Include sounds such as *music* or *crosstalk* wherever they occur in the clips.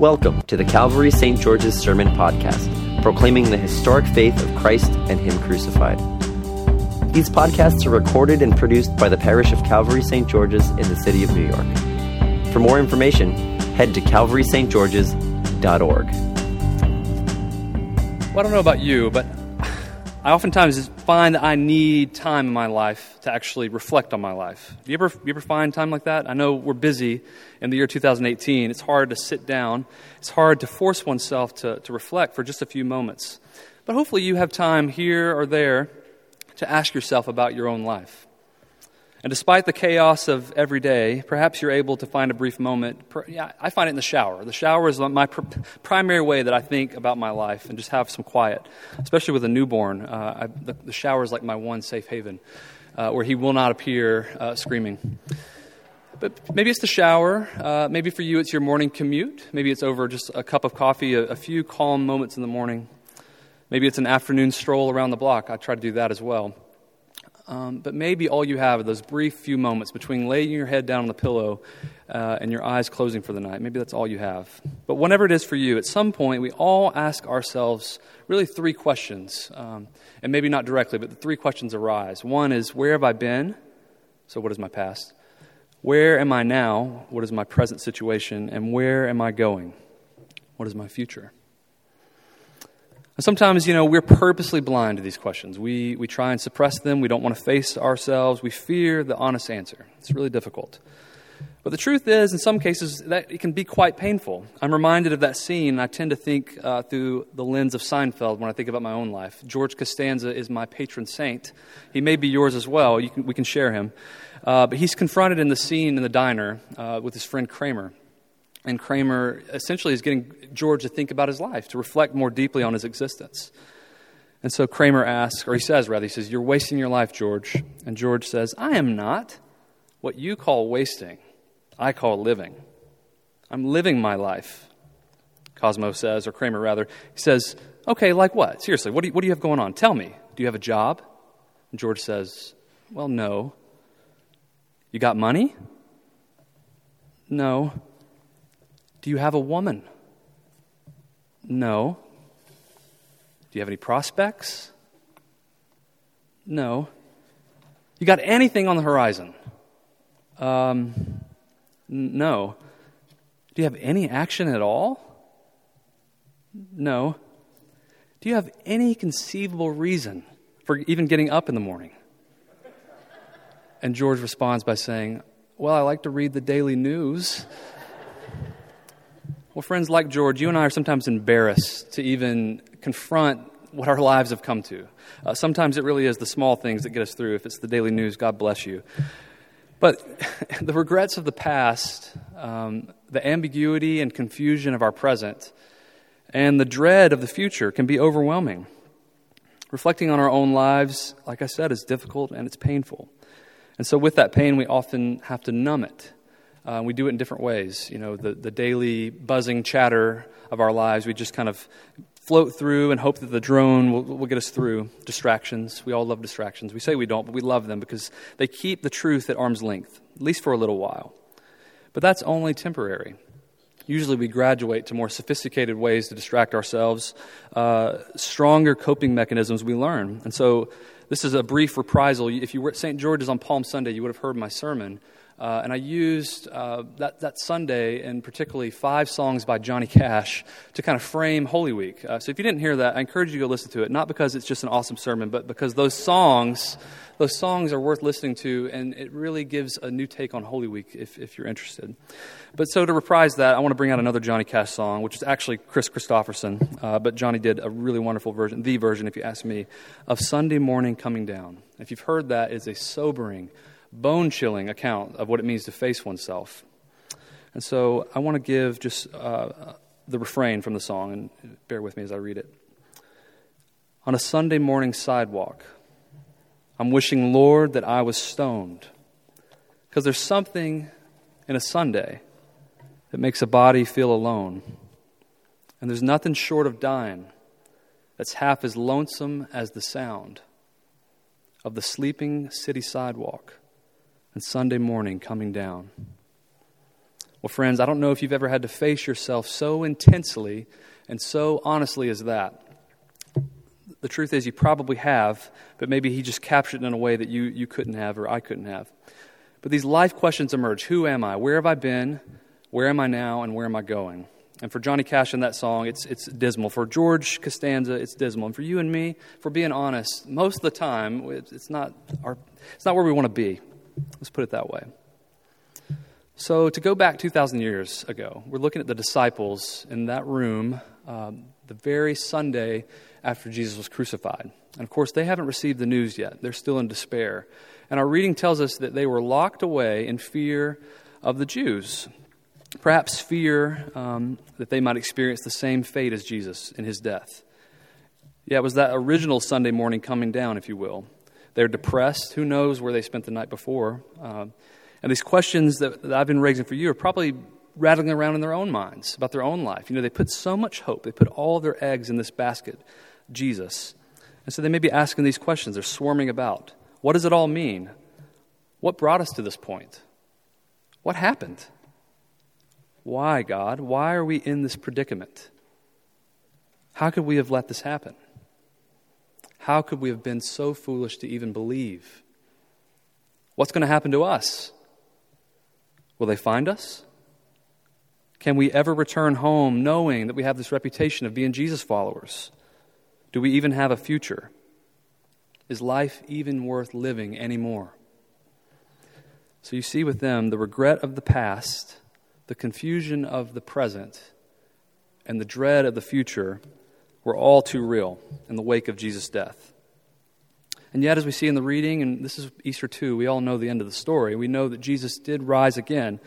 Welcome to the Calvary St. George's Sermon Podcast, proclaiming the historic faith of Christ and Him crucified. These podcasts are recorded and produced by the parish of Calvary St. George's in the city of New York. For more information, head to calvarystgeorges.org. Well, I don't know about you, but I oftentimes find that I need time in my life to actually reflect on my life. Do you ever, you ever find time like that? I know we're busy in the year 2018. It's hard to sit down, it's hard to force oneself to, to reflect for just a few moments. But hopefully, you have time here or there to ask yourself about your own life. And despite the chaos of every day, perhaps you're able to find a brief moment. I find it in the shower. The shower is my pr- primary way that I think about my life and just have some quiet, especially with a newborn. Uh, I, the, the, shower is like my one safe haven uh, where he will not appear uh, screaming. But maybe it's the shower. Uh, maybe for you it's your morning commute. Maybe it's over just a cup of coffee, a, a few calm moments in the morning. Maybe it's an afternoon stroll around the block. I try to do that as well. Um, but maybe all you have are those brief few moments between laying your head down on the pillow uh, and your eyes closing for the night. Maybe that's all you have. But whatever it is for you, at some point we all ask ourselves really three questions. Um, and maybe not directly, but the three questions arise. One is, Where have I been? So, what is my past? Where am I now? What is my present situation? And where am I going? What is my future? Sometimes, you know, we're purposely blind to these questions. We, we try and suppress them. We don't want to face ourselves. We fear the honest answer. It's really difficult. But the truth is, in some cases, that it can be quite painful. I'm reminded of that scene. I tend to think uh, through the lens of Seinfeld when I think about my own life. George Costanza is my patron saint. He may be yours as well. Can, we can share him. Uh, but he's confronted in the scene in the diner uh, with his friend Kramer. And Kramer essentially is getting George to think about his life, to reflect more deeply on his existence. And so Kramer asks, or he says rather, he says, You're wasting your life, George. And George says, I am not. What you call wasting, I call living. I'm living my life. Cosmo says, or Kramer rather, he says, Okay, like what? Seriously, what do you, what do you have going on? Tell me. Do you have a job? And George says, Well, no. You got money? No. Do you have a woman? No. Do you have any prospects? No. You got anything on the horizon? Um, n- no. Do you have any action at all? No. Do you have any conceivable reason for even getting up in the morning? And George responds by saying, Well, I like to read the daily news. Well, friends like George, you and I are sometimes embarrassed to even confront what our lives have come to. Uh, sometimes it really is the small things that get us through. If it's the daily news, God bless you. But *laughs* the regrets of the past, um, the ambiguity and confusion of our present, and the dread of the future can be overwhelming. Reflecting on our own lives, like I said, is difficult and it's painful. And so, with that pain, we often have to numb it uh, we do it in different ways. You know, the, the daily buzzing chatter of our lives, we just kind of float through and hope that the drone will, will get us through. Distractions. We all love distractions. We say we don't, but we love them because they keep the truth at arm's length, at least for a little while. But that's only temporary. Usually, we graduate to more sophisticated ways to distract ourselves, uh, stronger coping mechanisms we learn. And so, this is a brief reprisal. If you were at St. George's on Palm Sunday, you would have heard my sermon. Uh, and I used uh, that, that Sunday, and particularly five songs by Johnny Cash, to kind of frame Holy Week. Uh, so if you didn't hear that, I encourage you to go listen to it. Not because it's just an awesome sermon, but because those songs, those songs are worth listening to, and it really gives a new take on Holy Week if, if you're interested. But so to reprise that, I want to bring out another Johnny Cash song, which is actually Kris Kristofferson, uh, but Johnny did a really wonderful version, the version, if you ask me, of Sunday Morning Coming Down. If you've heard that, it's a sobering bone chilling account of what it means to face oneself. And so I want to give just uh, the refrain from the song, and bear with me as I read it. On a Sunday morning sidewalk, I'm wishing, Lord, that I was stoned. Because there's something in a Sunday that makes a body feel alone. And there's nothing short of dying that's half as lonesome as the sound of the sleeping city sidewalk and Sunday morning coming down. Well, friends, I don't know if you've ever had to face yourself so intensely and so honestly as that. The truth is, you probably have, but maybe he just captured it in a way that you, you couldn't have or I couldn't have. But these life questions emerge Who am I? Where have I been? Where am I now? And where am I going? And for Johnny Cash in that song, it's, it's dismal. For George Costanza, it's dismal. And for you and me, for being honest, most of the time, it's not, our, it's not where we want to be. Let's put it that way. So, to go back 2,000 years ago, we're looking at the disciples in that room um, the very Sunday after Jesus was crucified. And of course, they haven't received the news yet, they're still in despair. And our reading tells us that they were locked away in fear of the Jews. Perhaps fear um, that they might experience the same fate as Jesus in his death. Yeah, it was that original Sunday morning coming down, if you will. They're depressed. Who knows where they spent the night before? Uh, and these questions that, that I've been raising for you are probably rattling around in their own minds about their own life. You know, they put so much hope, they put all their eggs in this basket, Jesus. And so they may be asking these questions. They're swarming about. What does it all mean? What brought us to this point? What happened? Why, God? Why are we in this predicament? How could we have let this happen? How could we have been so foolish to even believe? What's going to happen to us? Will they find us? Can we ever return home knowing that we have this reputation of being Jesus followers? Do we even have a future? Is life even worth living anymore? So you see with them the regret of the past the confusion of the present and the dread of the future were all too real in the wake of Jesus' death. And yet, as we see in the reading, and this is Easter 2, we all know the end of the story. We know that Jesus did rise again.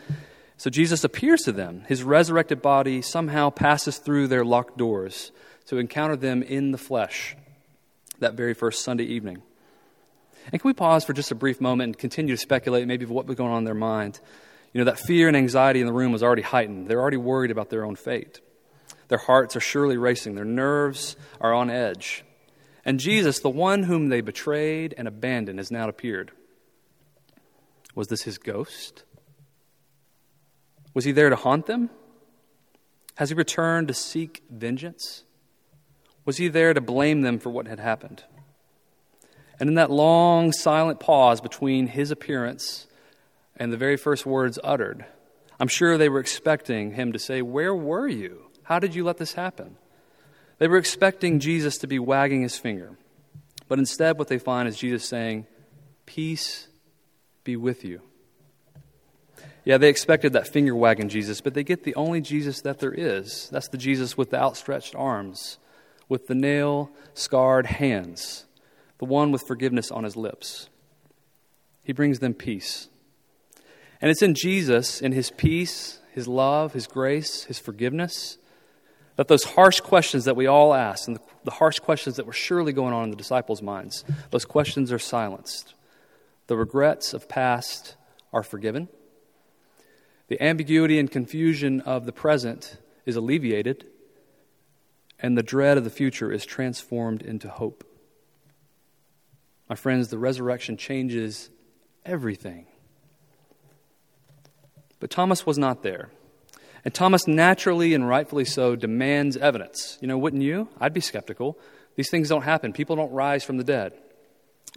So Jesus appears to them. His resurrected body somehow passes through their locked doors to encounter them in the flesh that very first Sunday evening. And can we pause for just a brief moment and continue to speculate maybe what was going on in their mind? You know, that fear and anxiety in the room was already heightened. They're already worried about their own fate. Their hearts are surely racing, their nerves are on edge. And Jesus, the one whom they betrayed and abandoned, has now appeared. Was this his ghost? Was he there to haunt them? Has he returned to seek vengeance? Was he there to blame them for what had happened? And in that long, silent pause between his appearance and the very first words uttered, I'm sure they were expecting him to say, Where were you? How did you let this happen? They were expecting Jesus to be wagging his finger. But instead, what they find is Jesus saying, Peace be with you. Yeah, they expected that finger wagging Jesus, but they get the only Jesus that there is. That's the Jesus with the outstretched arms, with the nail scarred hands, the one with forgiveness on his lips. He brings them peace. And it's in Jesus, in his peace, his love, his grace, his forgiveness, that those harsh questions that we all ask, and the, the harsh questions that were surely going on in the disciples' minds, those questions are silenced. The regrets of past are forgiven. The ambiguity and confusion of the present is alleviated, and the dread of the future is transformed into hope. My friends, the resurrection changes everything. But Thomas was not there. And Thomas, naturally and rightfully so, demands evidence. You know, wouldn't you? I'd be skeptical. These things don't happen. People don't rise from the dead.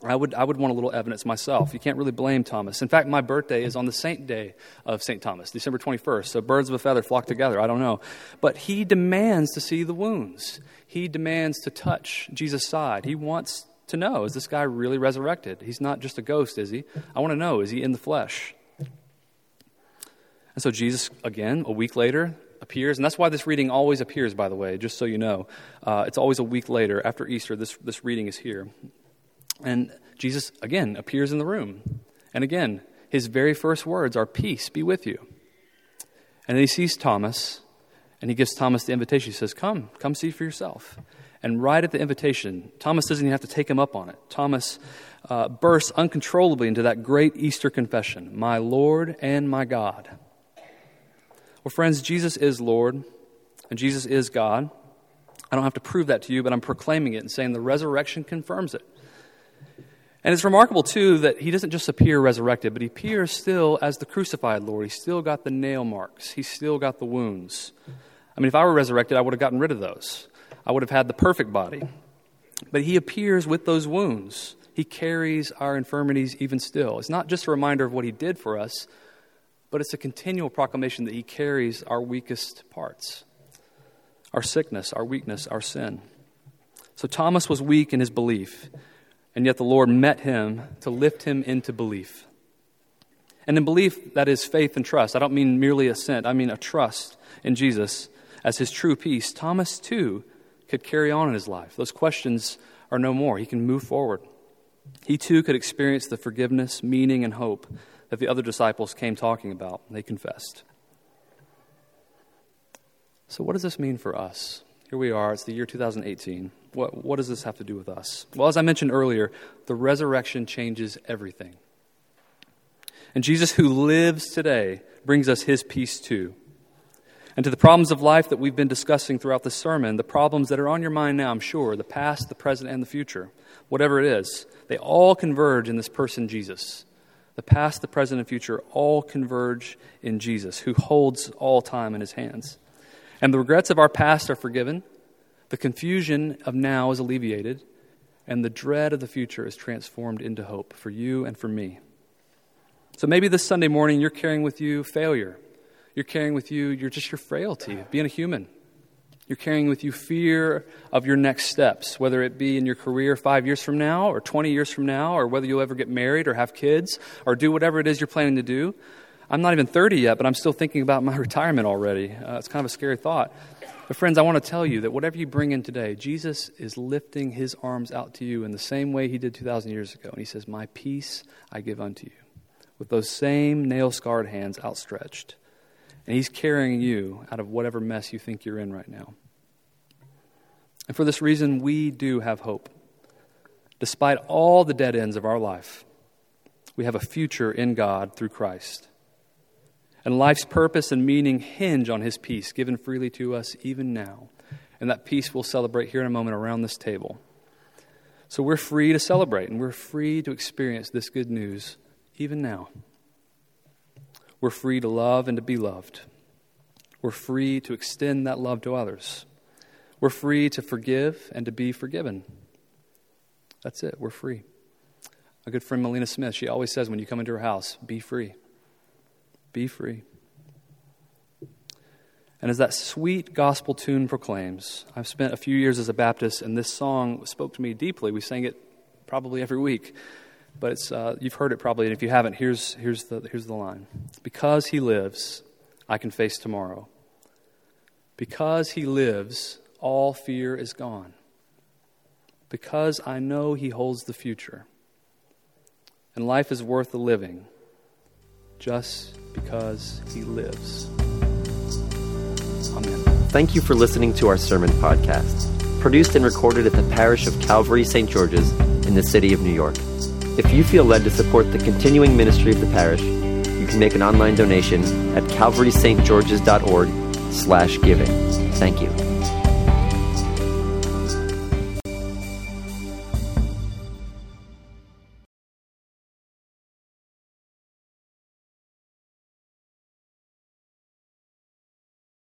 I would, I would want a little evidence myself. You can't really blame Thomas. In fact, my birthday is on the saint day of St. Thomas, December 21st. So birds of a feather flock together. I don't know. But he demands to see the wounds. He demands to touch Jesus' side. He wants to know is this guy really resurrected? He's not just a ghost, is he? I want to know is he in the flesh? And so Jesus, again, a week later, appears. And that's why this reading always appears, by the way, just so you know. Uh, it's always a week later. After Easter, this, this reading is here. And Jesus, again, appears in the room. And again, his very first words are, Peace be with you. And he sees Thomas, and he gives Thomas the invitation. He says, Come, come see for yourself. And right at the invitation, Thomas doesn't even have to take him up on it. Thomas uh, bursts uncontrollably into that great Easter confession My Lord and my God. Well, friends, Jesus is Lord and Jesus is God. I don't have to prove that to you, but I'm proclaiming it and saying the resurrection confirms it. And it's remarkable, too, that he doesn't just appear resurrected, but he appears still as the crucified Lord. He's still got the nail marks, he's still got the wounds. I mean, if I were resurrected, I would have gotten rid of those. I would have had the perfect body. But he appears with those wounds. He carries our infirmities even still. It's not just a reminder of what he did for us, but it's a continual proclamation that he carries our weakest parts our sickness, our weakness, our sin. So Thomas was weak in his belief, and yet the Lord met him to lift him into belief. And in belief, that is faith and trust. I don't mean merely assent, I mean a trust in Jesus as his true peace. Thomas, too, could carry on in his life. Those questions are no more. He can move forward. He, too, could experience the forgiveness, meaning, and hope that the other disciples came talking about. They confessed. So, what does this mean for us? Here we are, it's the year 2018. What, what does this have to do with us? Well, as I mentioned earlier, the resurrection changes everything. And Jesus, who lives today, brings us his peace too. And to the problems of life that we've been discussing throughout the sermon, the problems that are on your mind now, I'm sure, the past, the present, and the future, whatever it is, they all converge in this person, Jesus. The past, the present, and future all converge in Jesus, who holds all time in his hands. And the regrets of our past are forgiven, the confusion of now is alleviated, and the dread of the future is transformed into hope for you and for me. So maybe this Sunday morning you're carrying with you failure. You're carrying with you you're just your frailty, being a human. You're carrying with you fear of your next steps, whether it be in your career five years from now, or 20 years from now, or whether you'll ever get married or have kids, or do whatever it is you're planning to do. I'm not even 30 yet, but I'm still thinking about my *laughs* retirement already. Uh, it's kind of a scary thought. But, friends, I want to tell you that whatever you bring in today, Jesus is lifting his arms out to you in the same way he did 2,000 years ago. And he says, My peace I give unto you, with those same nail scarred hands outstretched. And he's carrying you out of whatever mess you think you're in right now. And for this reason, we do have hope. Despite all the dead ends of our life, we have a future in God through Christ. And life's purpose and meaning hinge on his peace given freely to us even now. And that peace we'll celebrate here in a moment around this table. So we're free to celebrate and we're free to experience this good news even now. We're free to love and to be loved. We're free to extend that love to others. We're free to forgive and to be forgiven. That's it. We're free. A good friend, Melina Smith, she always says when you come into her house, be free. Be free. And as that sweet gospel tune proclaims, I've spent a few years as a Baptist, and this song spoke to me deeply. We sang it probably every week, but it's, uh, you've heard it probably, and if you haven't, here's, here's, the, here's the line Because he lives, I can face tomorrow. Because he lives, all fear is gone. Because I know he holds the future. And life is worth the living just because he lives. Amen. Thank you for listening to our sermon podcast, produced and recorded at the parish of Calvary St. George's in the city of New York. If you feel led to support the continuing ministry of the parish, you can make an online donation at calvarystgeorges.org slash giving. Thank you.